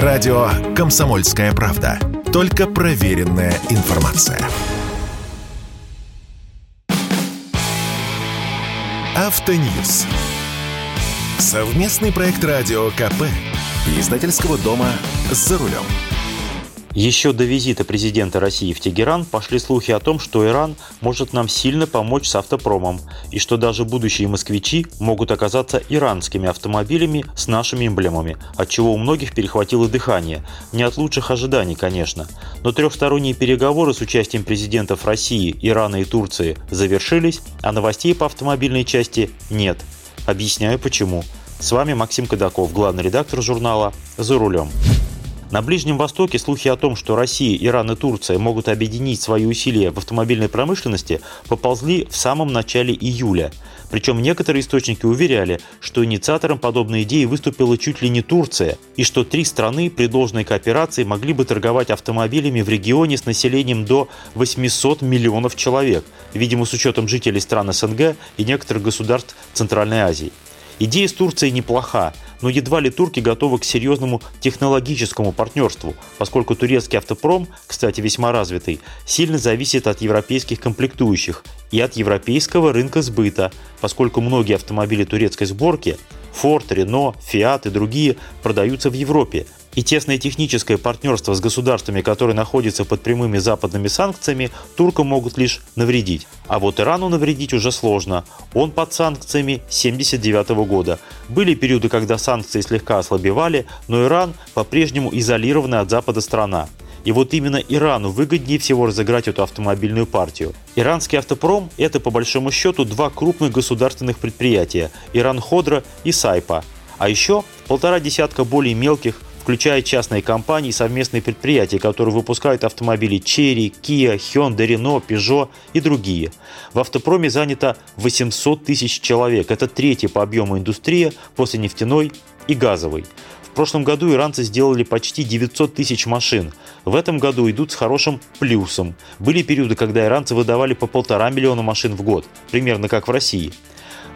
Радио «Комсомольская правда». Только проверенная информация. Автоньюз. Совместный проект радио КП. Издательского дома «За рулем». Еще до визита президента России в Тегеран пошли слухи о том, что Иран может нам сильно помочь с автопромом, и что даже будущие москвичи могут оказаться иранскими автомобилями с нашими эмблемами, от чего у многих перехватило дыхание. Не от лучших ожиданий, конечно. Но трехсторонние переговоры с участием президентов России, Ирана и Турции завершились, а новостей по автомобильной части нет. Объясняю почему. С вами Максим Кадаков, главный редактор журнала «За рулем». На Ближнем Востоке слухи о том, что Россия, Иран и Турция могут объединить свои усилия в автомобильной промышленности, поползли в самом начале июля. Причем некоторые источники уверяли, что инициатором подобной идеи выступила чуть ли не Турция, и что три страны при должной кооперации могли бы торговать автомобилями в регионе с населением до 800 миллионов человек, видимо с учетом жителей стран СНГ и некоторых государств Центральной Азии. Идея с Турцией неплоха, но едва ли турки готовы к серьезному технологическому партнерству, поскольку турецкий автопром, кстати, весьма развитый, сильно зависит от европейских комплектующих и от европейского рынка сбыта, поскольку многие автомобили турецкой сборки Ford, Renault, Fiat и другие продаются в Европе, и тесное техническое партнерство с государствами, которые находятся под прямыми западными санкциями, туркам могут лишь навредить. А вот Ирану навредить уже сложно. Он под санкциями 1979 года. Были периоды, когда санкции слегка ослабевали, но Иран по-прежнему изолированная от Запада страна. И вот именно Ирану выгоднее всего разыграть эту автомобильную партию. Иранский автопром – это по большому счету два крупных государственных предприятия – Иран Ходра и Сайпа. А еще полтора десятка более мелких включая частные компании и совместные предприятия, которые выпускают автомобили Chery, Kia, Hyundai, Renault, Peugeot и другие. В автопроме занято 800 тысяч человек. Это третья по объему индустрия после нефтяной и газовой. В прошлом году иранцы сделали почти 900 тысяч машин. В этом году идут с хорошим плюсом. Были периоды, когда иранцы выдавали по полтора миллиона машин в год, примерно как в России.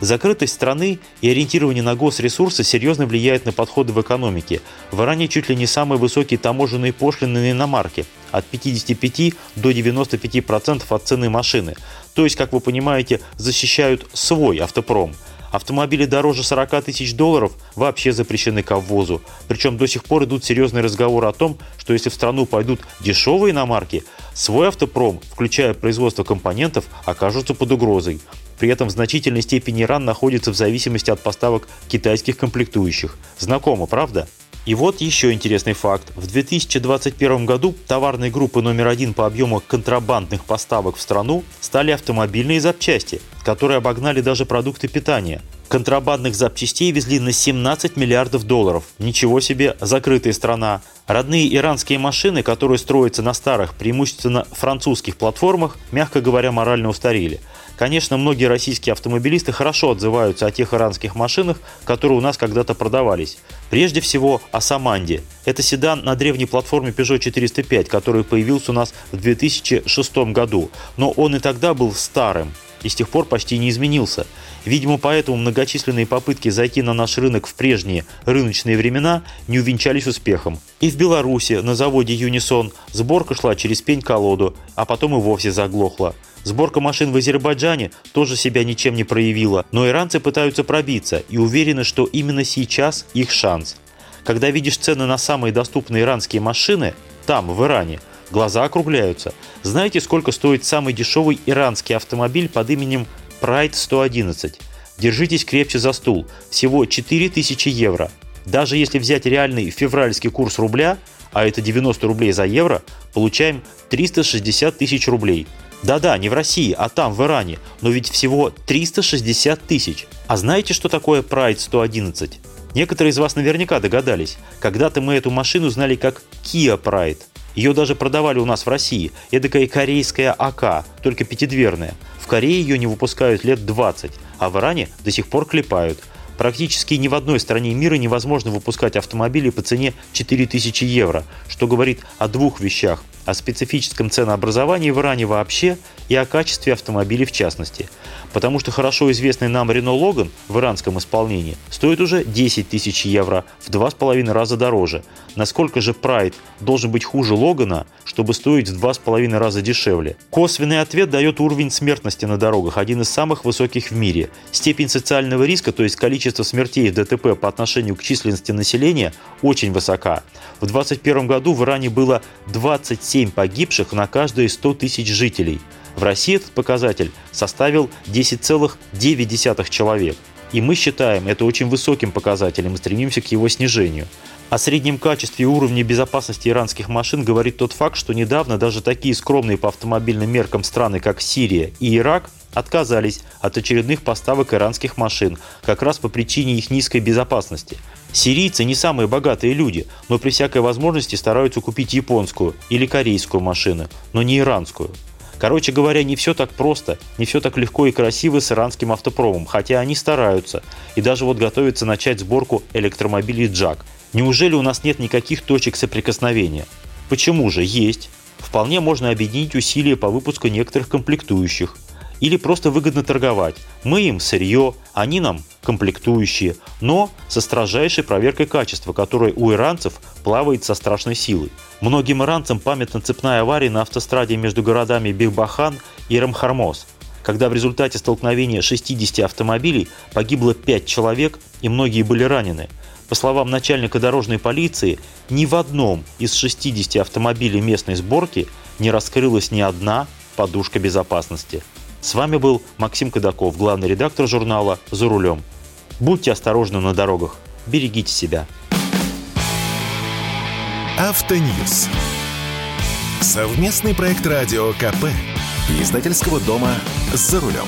Закрытость страны и ориентирование на госресурсы серьезно влияет на подходы в экономике. В Иране чуть ли не самые высокие таможенные пошлины на иномарки – от 55 до 95% от цены машины. То есть, как вы понимаете, защищают свой автопром. Автомобили дороже 40 тысяч долларов вообще запрещены к ввозу. Причем до сих пор идут серьезные разговоры о том, что если в страну пойдут дешевые иномарки, свой автопром, включая производство компонентов, окажутся под угрозой. При этом в значительной степени Иран находится в зависимости от поставок китайских комплектующих. Знакомо, правда? И вот еще интересный факт. В 2021 году товарной группы номер один по объему контрабандных поставок в страну стали автомобильные запчасти, которые обогнали даже продукты питания. Контрабандных запчастей везли на 17 миллиардов долларов. Ничего себе, закрытая страна. Родные иранские машины, которые строятся на старых, преимущественно французских платформах, мягко говоря, морально устарели. Конечно, многие российские автомобилисты хорошо отзываются о тех иранских машинах, которые у нас когда-то продавались. Прежде всего о Саманде. Это седан на древней платформе Peugeot 405, который появился у нас в 2006 году. Но он и тогда был старым и с тех пор почти не изменился. Видимо, поэтому многочисленные попытки зайти на наш рынок в прежние рыночные времена не увенчались успехом. И в Беларуси на заводе Юнисон сборка шла через пень-колоду, а потом и вовсе заглохла. Сборка машин в Азербайджане тоже себя ничем не проявила, но иранцы пытаются пробиться и уверены, что именно сейчас их шанс. Когда видишь цены на самые доступные иранские машины, там, в Иране, глаза округляются. Знаете, сколько стоит самый дешевый иранский автомобиль под именем Pride 111? Держитесь крепче за стул. Всего 4000 евро. Даже если взять реальный февральский курс рубля, а это 90 рублей за евро, получаем 360 тысяч рублей – да-да, не в России, а там, в Иране. Но ведь всего 360 тысяч. А знаете, что такое Pride 111? Некоторые из вас наверняка догадались. Когда-то мы эту машину знали как Kia Pride. Ее даже продавали у нас в России. Эдакая корейская АК, только пятидверная. В Корее ее не выпускают лет 20, а в Иране до сих пор клепают. Практически ни в одной стране мира невозможно выпускать автомобили по цене 4000 евро, что говорит о двух вещах – о специфическом ценообразовании в Иране вообще и о качестве автомобилей в частности. Потому что хорошо известный нам Рено Логан в иранском исполнении стоит уже 10 тысяч евро, в два с половиной раза дороже. Насколько же Pride должен быть хуже Логана, чтобы стоить в два с половиной раза дешевле? Косвенный ответ дает уровень смертности на дорогах, один из самых высоких в мире. Степень социального риска, то есть количество смертей в ДТП по отношению к численности населения, очень высока. В 2021 году в Иране было 27 погибших на каждые 100 тысяч жителей – в России этот показатель составил 10,9 человек. И мы считаем это очень высоким показателем и стремимся к его снижению. О среднем качестве и уровне безопасности иранских машин говорит тот факт, что недавно даже такие скромные по автомобильным меркам страны, как Сирия и Ирак, отказались от очередных поставок иранских машин, как раз по причине их низкой безопасности. Сирийцы не самые богатые люди, но при всякой возможности стараются купить японскую или корейскую машину, но не иранскую. Короче говоря, не все так просто, не все так легко и красиво с иранским автопромом, хотя они стараются и даже вот готовятся начать сборку электромобилей «Джак». Неужели у нас нет никаких точек соприкосновения? Почему же? Есть. Вполне можно объединить усилия по выпуску некоторых комплектующих, или просто выгодно торговать. Мы им сырье, они нам комплектующие, но со строжайшей проверкой качества, которая у иранцев плавает со страшной силой. Многим иранцам памятна цепная авария на автостраде между городами Бихбахан и Рамхармоз, когда в результате столкновения 60 автомобилей погибло 5 человек и многие были ранены. По словам начальника дорожной полиции, ни в одном из 60 автомобилей местной сборки не раскрылась ни одна подушка безопасности. С вами был Максим Кадаков, главный редактор журнала «За рулем». Будьте осторожны на дорогах, берегите себя. Автоньюз. Совместный проект радио КП. Издательского дома «За рулем».